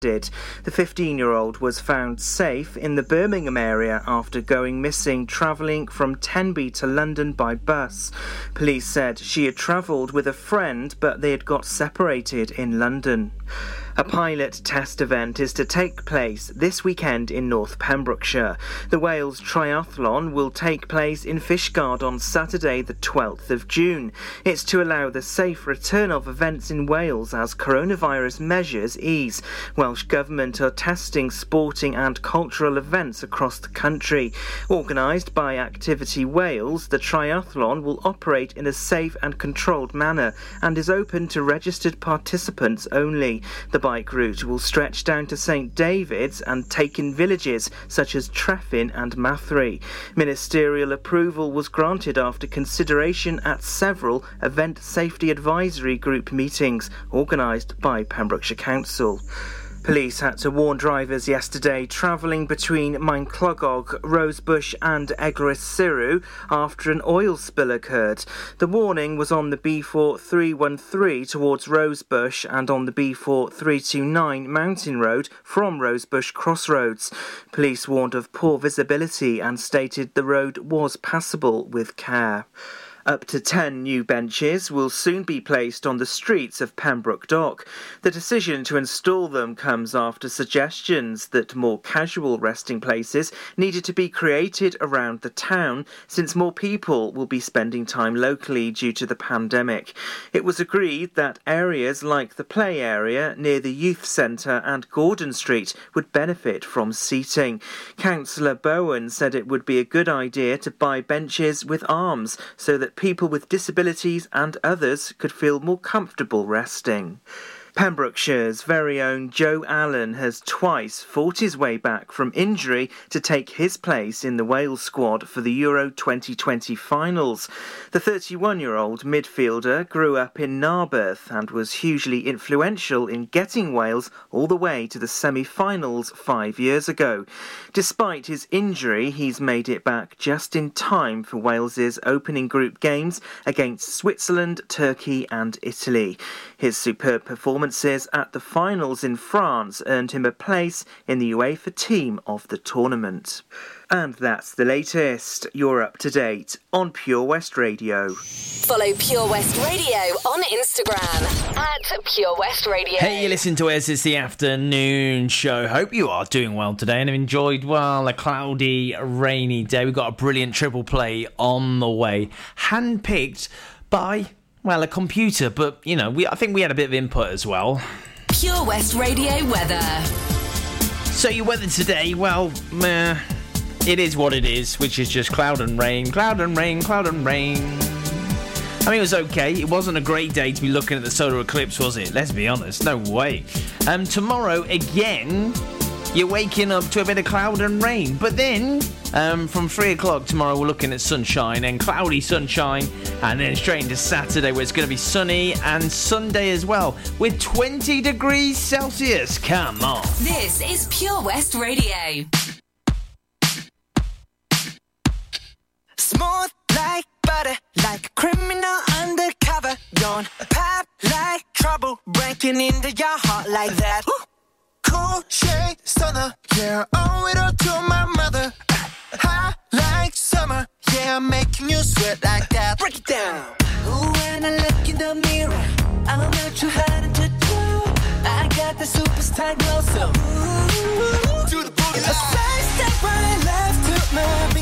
did. The 15 year old was found safe in the Birmingham area after going missing travelling from Tenby to London by bus. Police said she had travelled with a friend but they had got separated in London. A pilot test event is to take place this weekend in North Pembrokeshire. The Wales Triathlon will take place in Fishguard on Saturday, the 12th of June. It's to allow the safe return of events in Wales as coronavirus measures ease. Welsh Government are testing sporting and cultural events across the country. Organised by Activity Wales, the triathlon will operate in a safe and controlled manner and is open to registered participants only. The bike route will stretch down to St David's and take in villages such as Trefin and Mathry. Ministerial approval was granted after consideration at several Event Safety Advisory Group meetings organised by Pembrokeshire Council. Police had to warn drivers yesterday travelling between Maenclochog, Rosebush and Eglwyswrw after an oil spill occurred. The warning was on the B4313 towards Rosebush and on the B4329 Mountain Road from Rosebush Crossroads. Police warned of poor visibility and stated the road was passable with care. Up to 10 new benches will soon be placed on the streets of Pembroke Dock. The decision to install them comes after suggestions that more casual resting places needed to be created around the town since more people will be spending time locally due to the pandemic. It was agreed that areas like the play area near the youth centre and Gordon Street would benefit from seating. Councillor Bowen said it would be a good idea to buy benches with arms so that people with disabilities and others could feel more comfortable resting. Pembrokeshire's very own Joe Allen has twice fought his way back from injury to take his place in the Wales squad for the Euro 2020 finals. The 31 year old midfielder grew up in Narberth and was hugely influential in getting Wales all the way to the semi finals five years ago. Despite his injury, he's made it back just in time for Wales's opening group games against Switzerland, Turkey, and Italy. His superb performances at the finals in France earned him a place in the UEFA team of the tournament. And that's the latest. You're up to date on Pure West Radio. Follow Pure West Radio on Instagram at Pure West Radio. Hey, you listen to us. It's the afternoon show. Hope you are doing well today and have enjoyed, well, a cloudy, rainy day. We've got a brilliant triple play on the way. Handpicked by well, a computer, but you know, we I think we had a bit of input as well. Pure West Radio weather. So your weather today, well, meh, it is what it is, which is just cloud and rain, cloud and rain, cloud and rain. I mean, it was okay. It wasn't a great day to be looking at the solar eclipse, was it? Let's be honest. No way. Um, tomorrow again, you're waking up to a bit of cloud and rain. But then, um, from 3 o'clock tomorrow, we're looking at sunshine and cloudy sunshine, and then straight into Saturday, where it's going to be sunny, and Sunday as well, with 20 degrees Celsius. Come on. This is Pure West Radio. Smooth like butter, like a criminal undercover. Don't pop like trouble, breaking into your heart like that stunner. Yeah, owe it all to my mother. High like summer. Yeah, I'm making you sweat like that. Break it down. Ooh, when I look in the mirror, I'm not too hard to do. I got the superstar glow, so ooh, do the boogie. A side step right left to my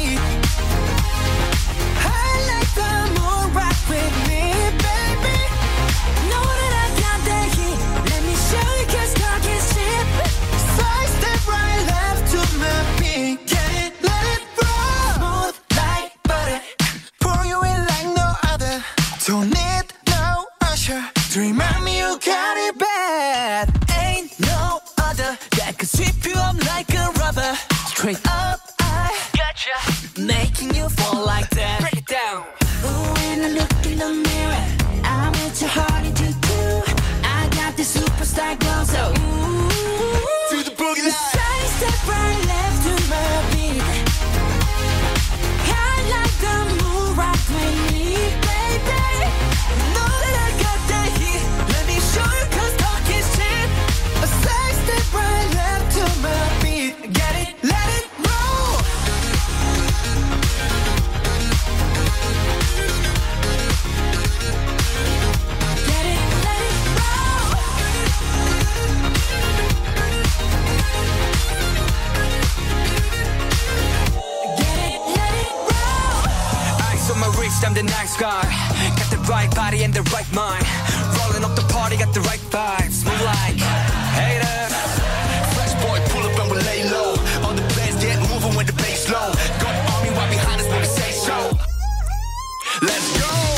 scar. Got the right body and the right mind. Rolling up the party, got the right vibes. We like haters. Fresh boy, pull up and we lay low. All the bands get moving when the bass low. Got army right behind us when we say so. Let's go.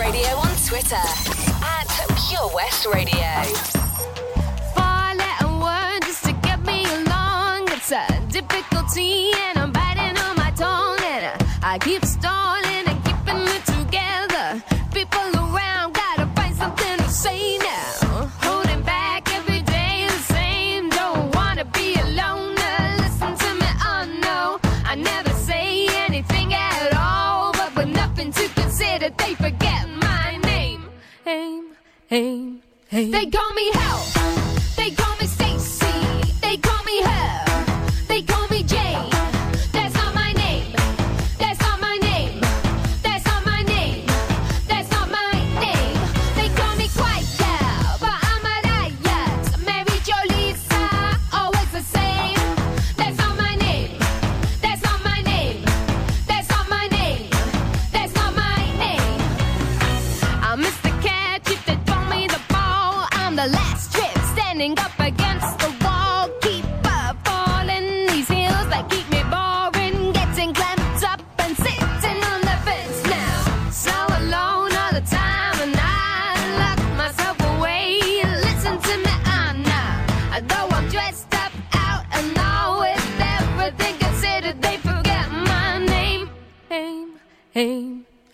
Radio on Twitter at Pure West Radio. Four letter word just to get me along. It's a difficulty, and I'm biting on my tongue, and I keep stalling. They call me hell.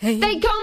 They go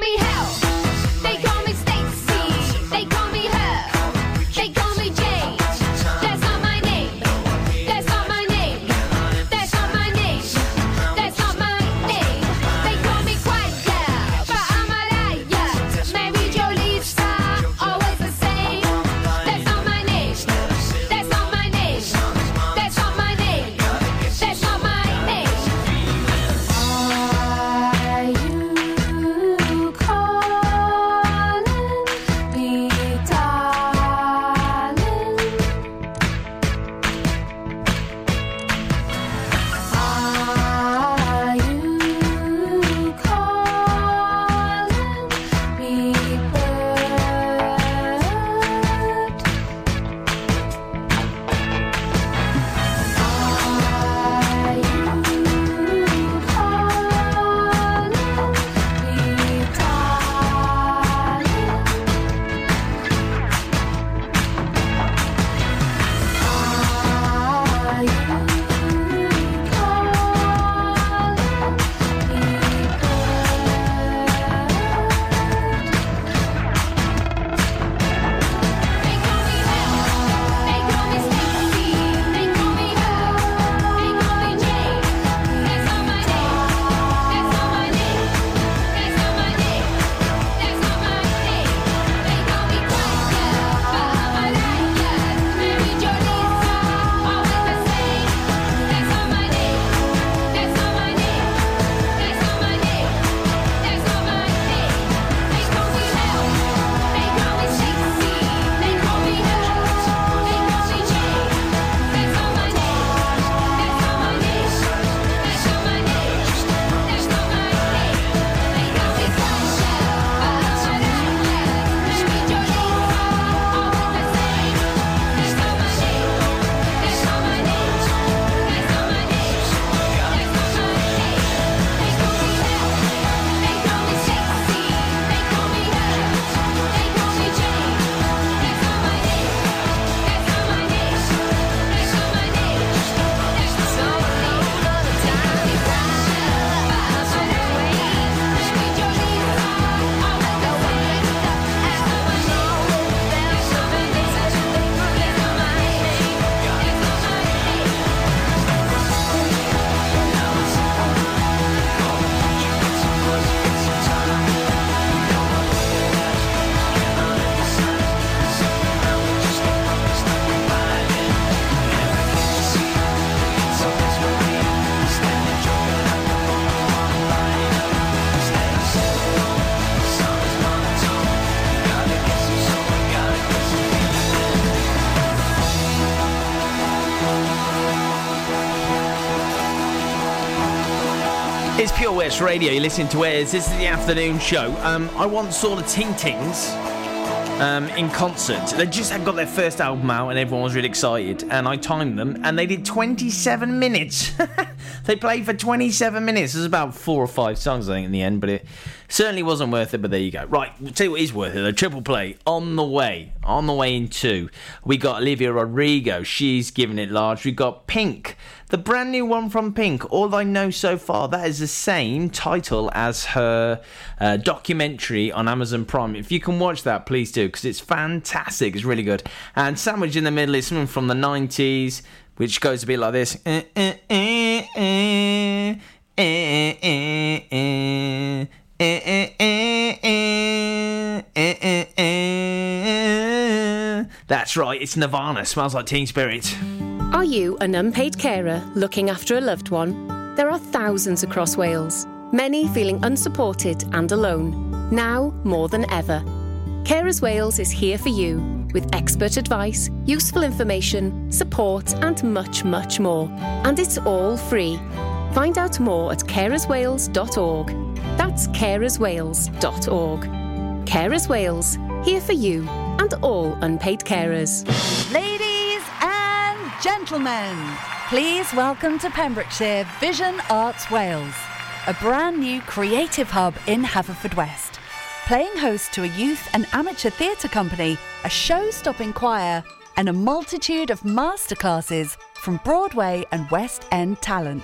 Radio. You listen to Airs. This is the afternoon show. Um, I once saw the Ting Tings um, in concert. They just had got their first album out, and everyone was really excited. And I timed them, and they did 27 minutes. they played for 27 minutes. There's about four or five songs, I think, in the end, but it certainly wasn't worth it. But there you go. Right, we'll tell you what is worth it. A triple play on the way. On the way in two. We got Olivia Rodrigo. She's giving it large. We got Pink. The brand new one from Pink, All I Know So Far, that is the same title as her uh, documentary on Amazon Prime. If you can watch that, please do, because it's fantastic. It's really good. And sandwich in the middle is something from the 90s, which goes a bit like this. Eh, eh, eh, that's right, it's Nirvana, smells like teen spirit. Are you an unpaid carer looking after a loved one? There are thousands across Wales, many feeling unsupported and alone, now more than ever. Carers Wales is here for you with expert advice, useful information, support, and much, much more. And it's all free. Find out more at carerswales.org. That's carerswales.org. Carers Wales, here for you and all unpaid carers. Ladies and gentlemen, please welcome to Pembrokeshire Vision Arts Wales, a brand new creative hub in Haverfordwest. Playing host to a youth and amateur theatre company, a show stopping choir, and a multitude of masterclasses from Broadway and West End talent.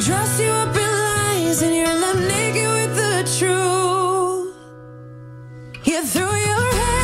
Dress you up in lies and you're left naked with the truth, you threw your head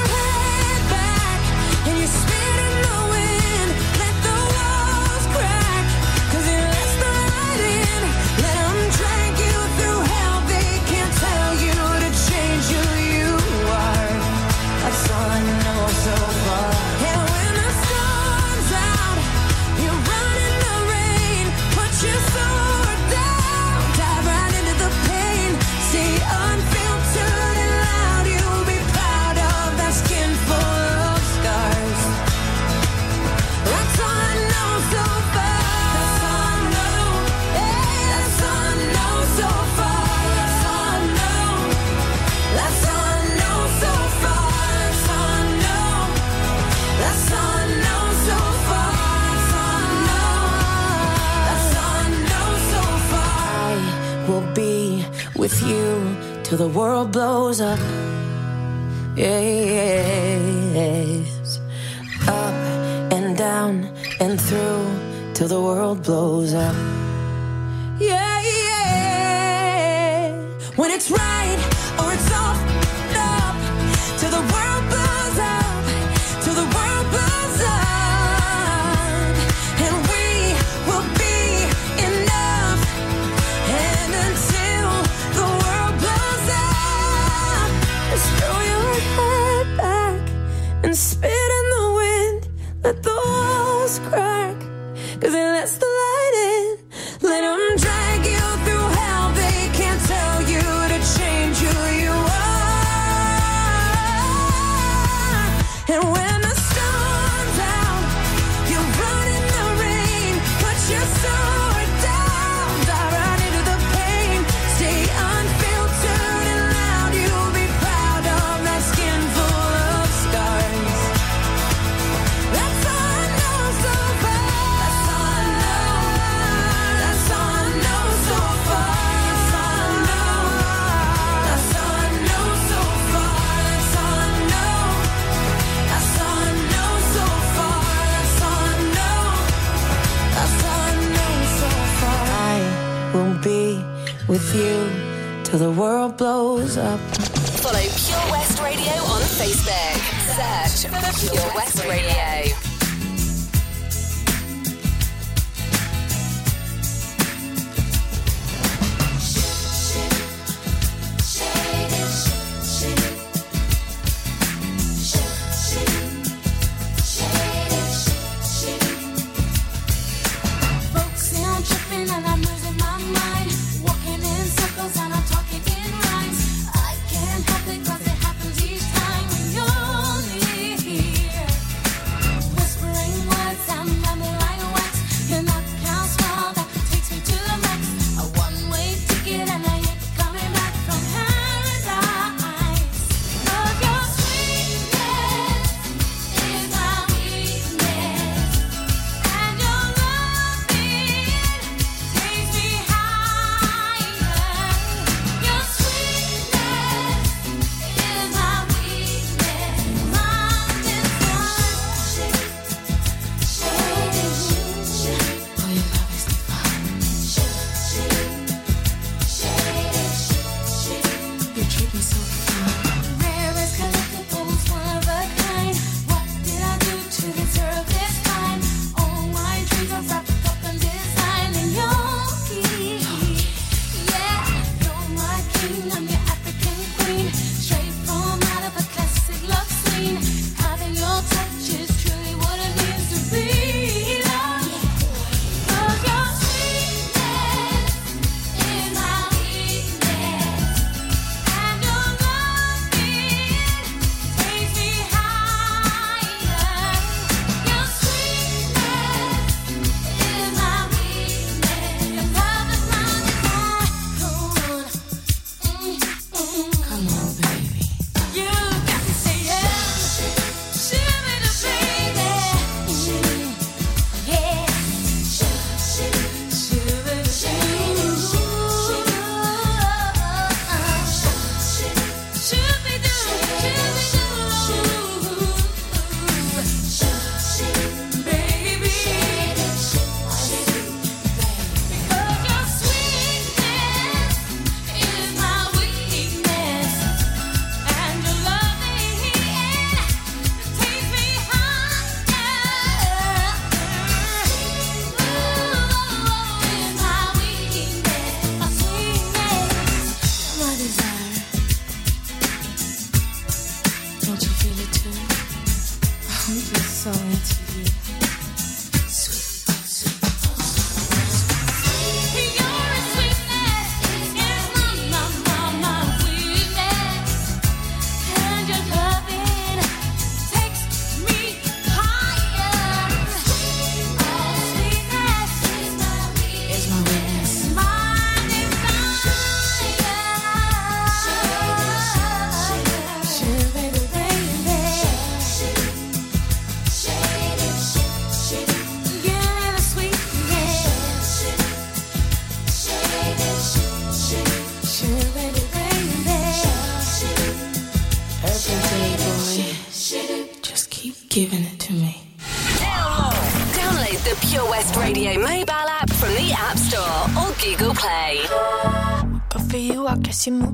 the world blows up. yeah. Up and down and through till the world blows up. Search for Pure West Radio.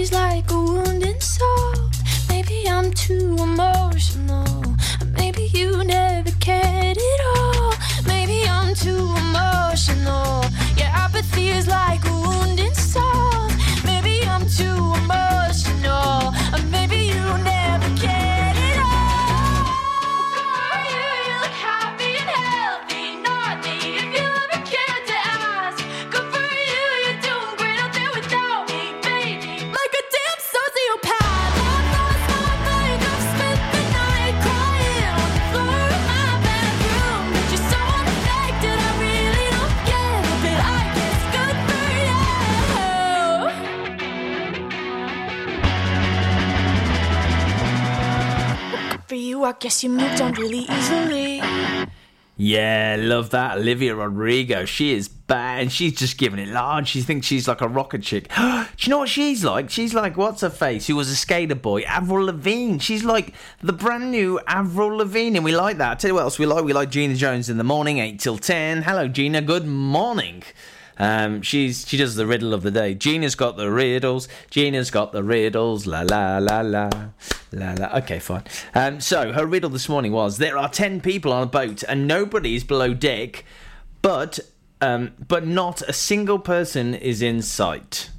Apathy's like a wounded soul. Maybe I'm too emotional, guess you moved on really easily. Yeah, love that. Olivia Rodrigo. She is bad. And she's just giving it large. She thinks she's like a rocket chick. Do you know what she's like? She's like, what's her face? Who was a skater boy? Avril Lavigne. She's like the brand new Avril Lavigne. And we like that. I tell you what else we like. We like Gina Jones in the morning, 8 till 10. Hello, Gina. Good morning. Um, she's she does the riddle of the day. Gina's got the riddles. Gina's got the riddles. La la la la la la. Okay, fine. Um, so her riddle this morning was: there are ten people on a boat and nobody is below deck, but um, but not a single person is in sight.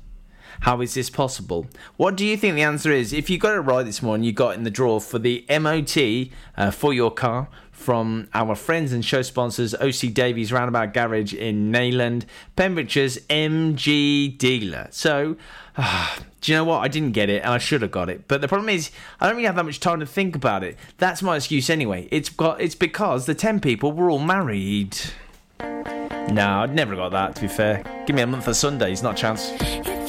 How is this possible? What do you think the answer is? If you got it right this morning, you got in the draw for the MOT uh, for your car from our friends and show sponsors OC Davies Roundabout Garage in Neyland, Pembrokeshire's MG dealer. So, ah, do you know what? I didn't get it and I should have got it. But the problem is, I don't really have that much time to think about it. That's my excuse anyway. It's got it's because the 10 people were all married. No, I'd never got that, to be fair. Give me a month of Sundays, not a chance.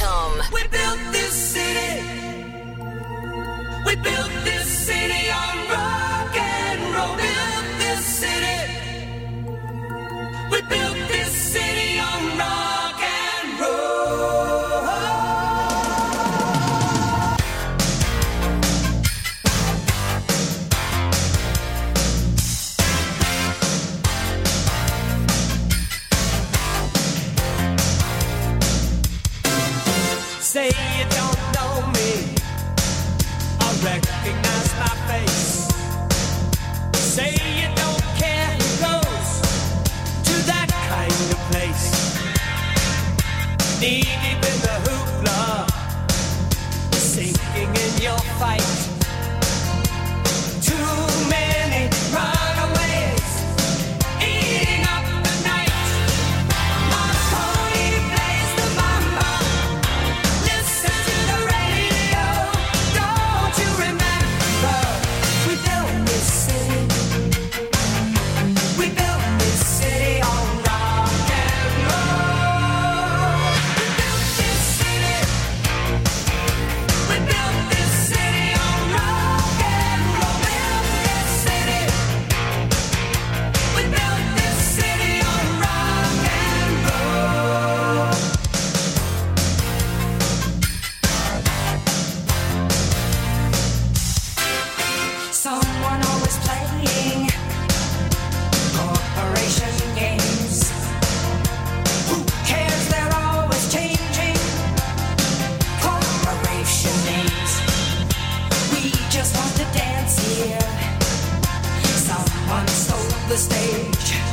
Welcome. We built this city. We built the stage.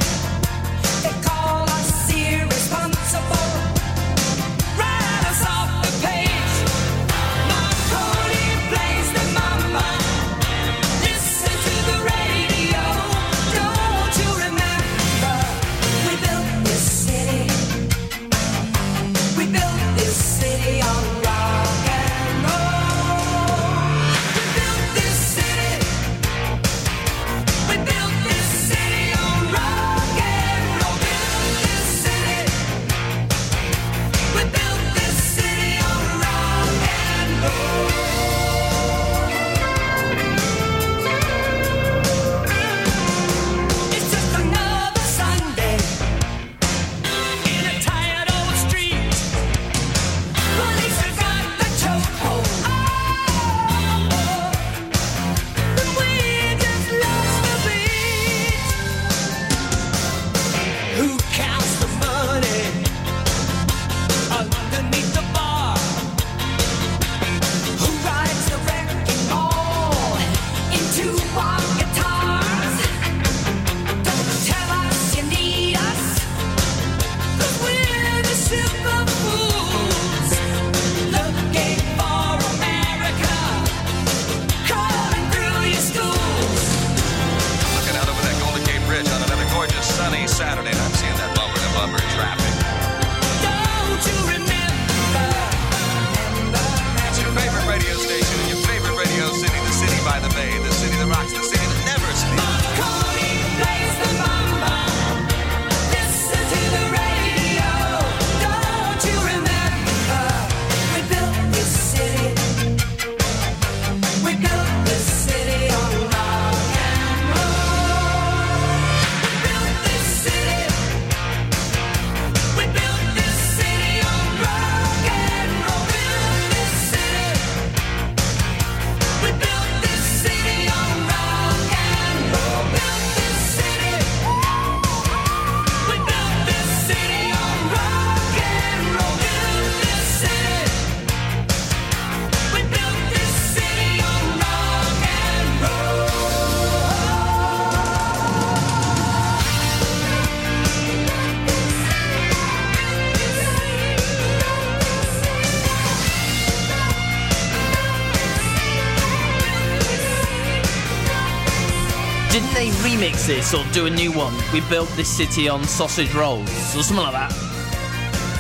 So do a new one. We built this city on sausage rolls, or something like that.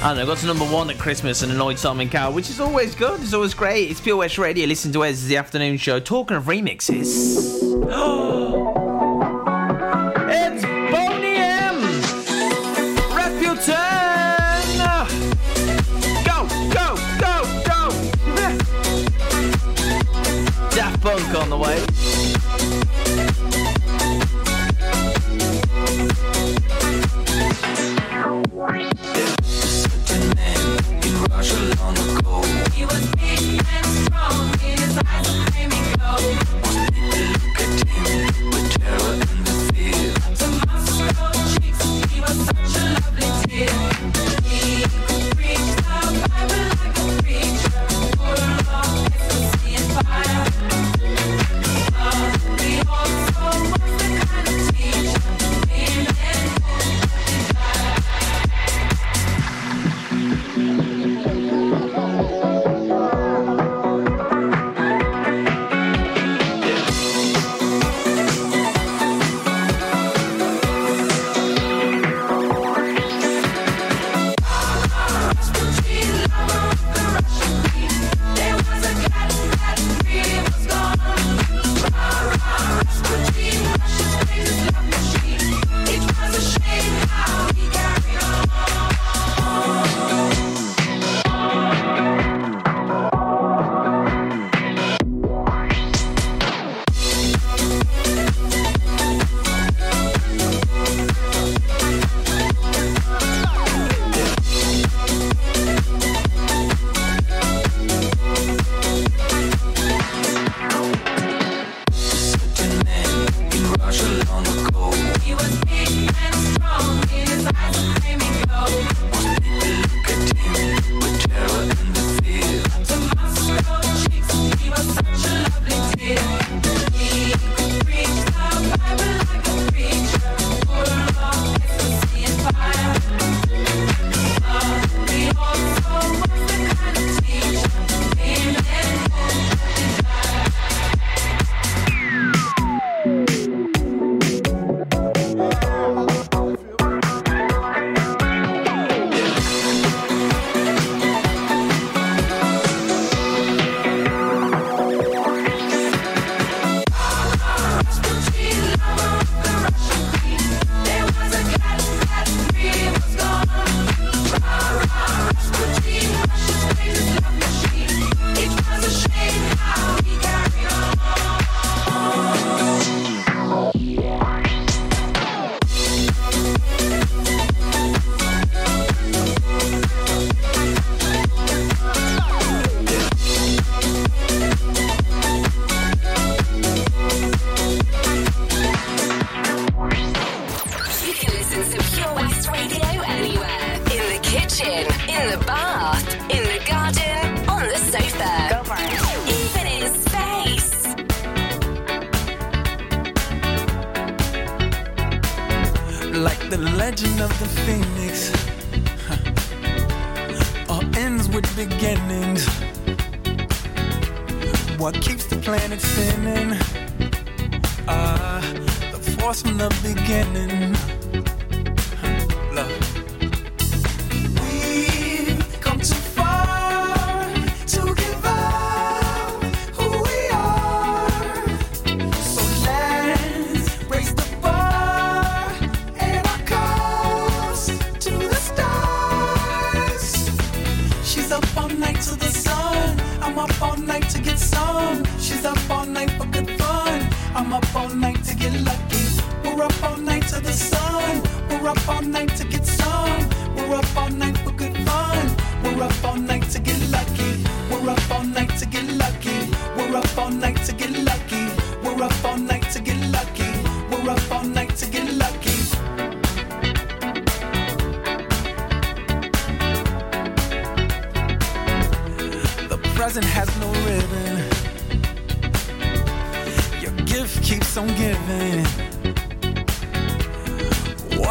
I don't know, got to number one at Christmas and annoyed Simon Cowell, which is always good, it's always great. It's Pure West Radio, listen to Wes, the afternoon show. Talking of remixes. Oh,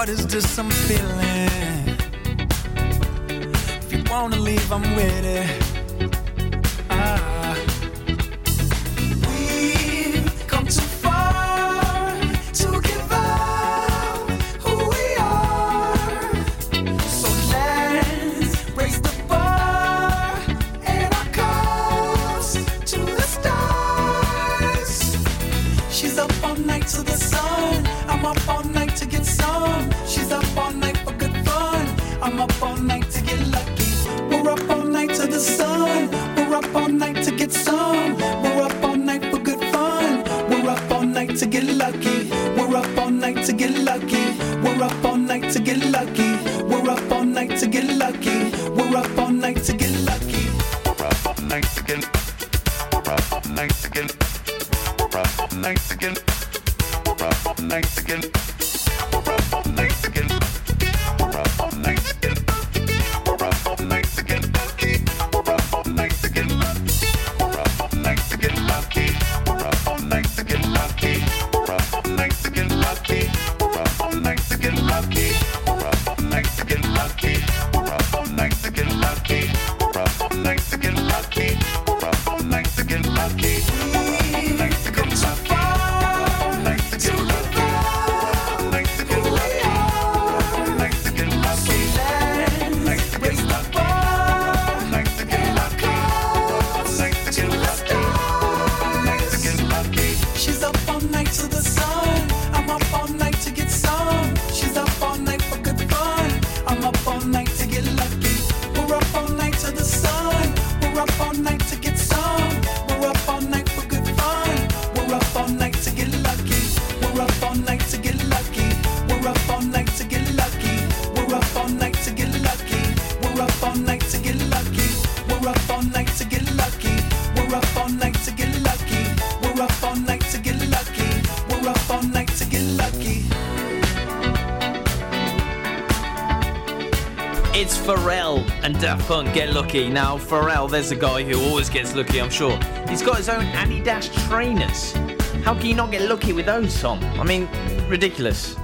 heart is just some feeling. If you wanna leave, I'm with it. so night together. Punk Get Lucky. Now, Pharrell, there's a guy who always gets lucky, I'm sure. He's got his own Adidas trainers. How can you not get lucky with those, Tom? I mean, ridiculous.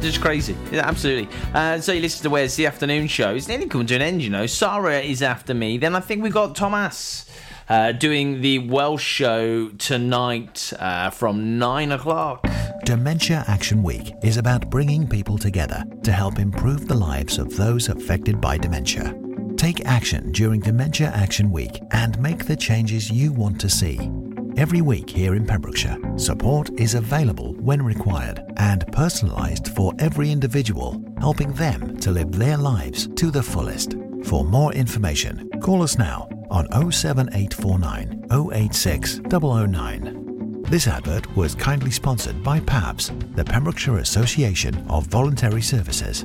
Just crazy. Yeah, absolutely. Uh, so you listen to Wes the Afternoon Show. It's nearly coming to an end, you know. Sarah is after me. Then I think we got Thomas uh, doing the Welsh show tonight uh, from 9 o'clock. Dementia Action Week is about bringing people together to help improve the lives of those affected by dementia. Take action during Dementia Action Week and make the changes you want to see. Every week here in Pembrokeshire, support is available when required and personalised for every individual, helping them to live their lives to the fullest. For more information, call us now on 07849 086 009. This advert was kindly sponsored by PAVS, the Pembrokeshire Association of Voluntary Services.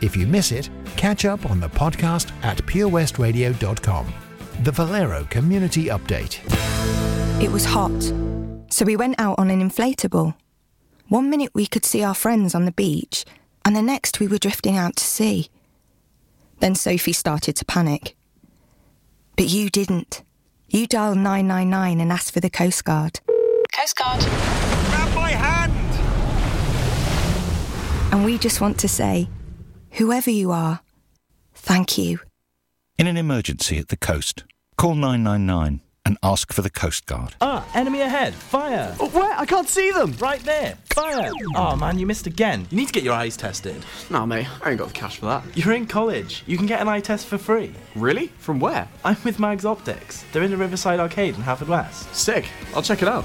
If you miss it, catch up on the podcast at purewestradio.com. The Valero Community Update. It was hot, so we went out on an inflatable. One minute we could see our friends on the beach, and the next we were drifting out to sea. Then Sophie started to panic. But you didn't. You dialed 999 and asked for the Coast Guard. Coast Guard. Grab my hand! And we just want to say, whoever you are, thank you. In an emergency at the coast, call 999 and ask for the Coast Guard. Ah, enemy ahead. Fire. Oh, where? I can't see them. Right there. Fire. Oh, man, you missed again. You need to get your eyes tested. Nah, mate, I ain't got the cash for that. You're in college. You can get an eye test for free. Really? From where? I'm with Mags Optics. They're in the Riverside Arcade in Haverfordwest. Sick. I'll check it out.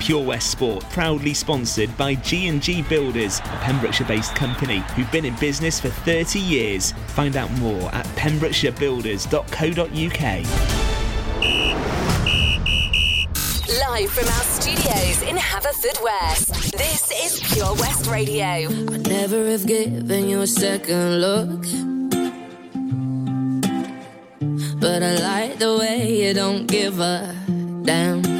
Pure West Sport, proudly sponsored by G&G Builders, a Pembrokeshire-based company who've been in business for 30 years. Find out more at pembrokeshirebuilders.co.uk. Live from our studios in Haverfordwest, this is Pure West Radio. I never have given you a second look. But I like the way you don't give a damn.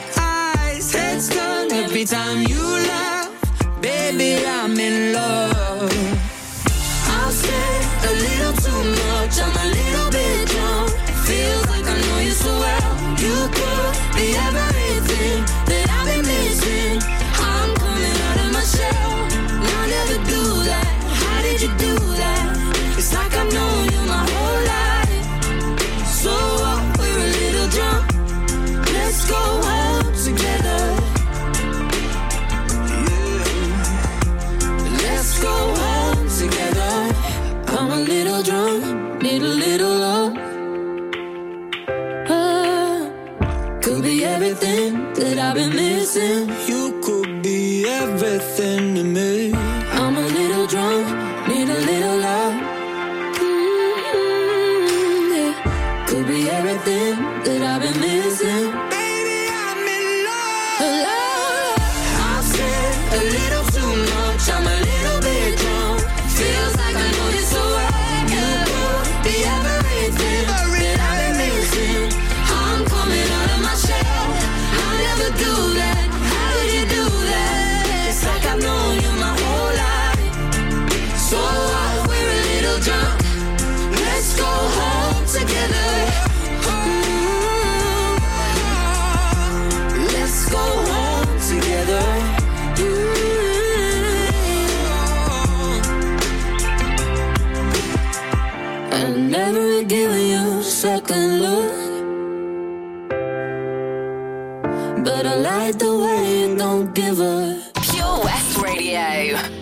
Heads turn every time you laugh. Baby, I'm in love. I'll say a little too much. I'm a little bit drunk. Feels like I know you so well. You could be everything been give a Pure West Radio.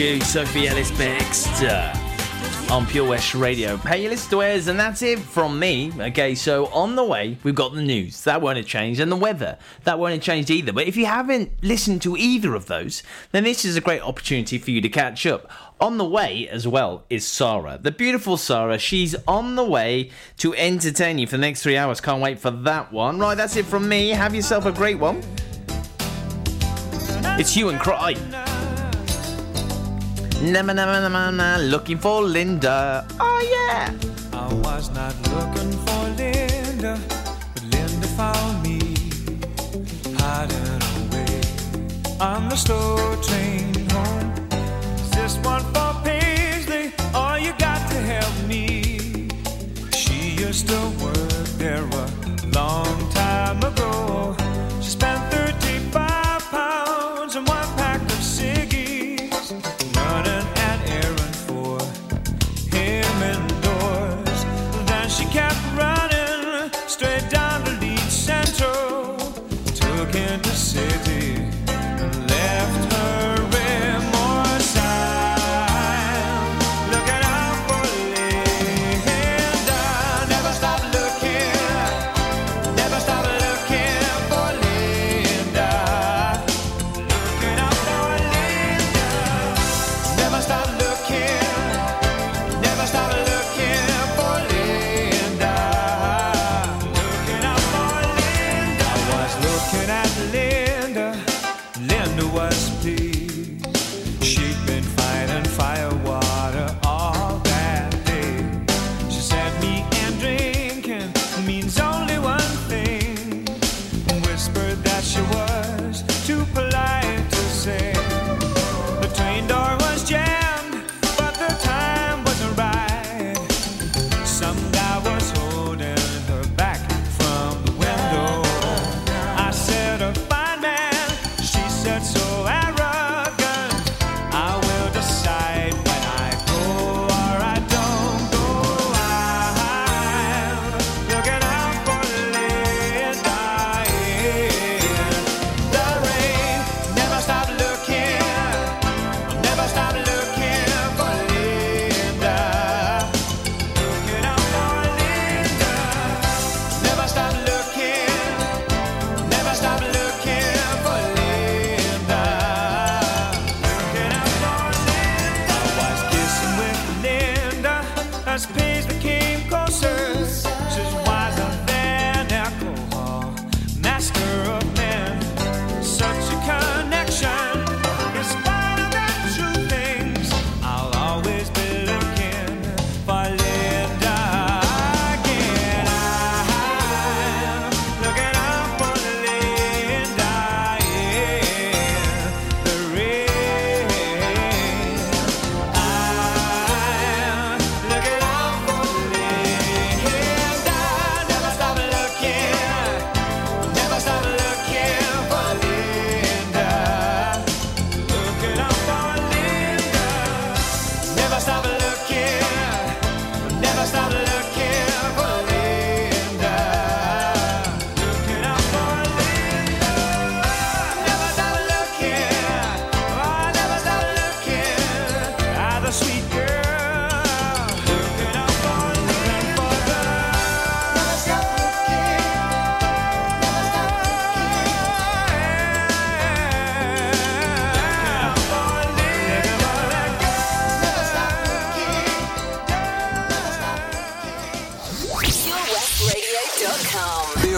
You, Sophie Ellis Bextor. Uh, on Pure West Radio. Hey, you listen to and that's it from me. Okay, so on the way, we've got the news. That won't have changed, and the weather. That won't have changed either. But if you haven't listened to either of those, then this is a great opportunity for you to catch up. On the way as well is Sarah, the beautiful Sarah. She's on the way to entertain you for the next three hours. Can't wait for that one. Right, that's it from me. Have yourself a great one. It's you and Cry. Nama nama nama na, looking for Linda. Oh yeah. I was not looking for Linda, but Linda found me hiding away on the slow train home. Is this one for Paisley? Oh, you got to help me. She used to work there a long time ago. She spent 35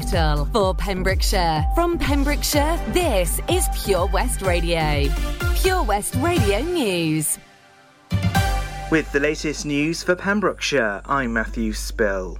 Spittle for Pembrokeshire. From Pembrokeshire, this is Pure West Radio. Pure West Radio News. With the latest news for Pembrokeshire, I'm Matthew Spill.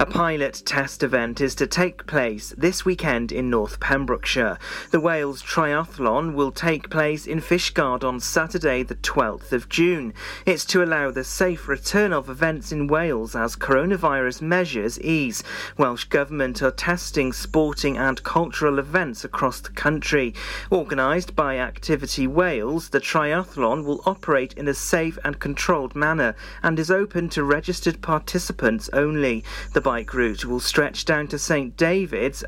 A pilot test event is to take place this weekend in North Pembrokeshire. The Wales Triathlon will take place in Fishguard on Saturday, the 12th of June. It's to allow the safe return of events in Wales as coronavirus measures ease. Welsh Government are testing sporting and cultural events across the country. Organised by Activity Wales, the triathlon will operate in a safe and controlled manner and is open to registered participants only. The bike route will stretch down to St David's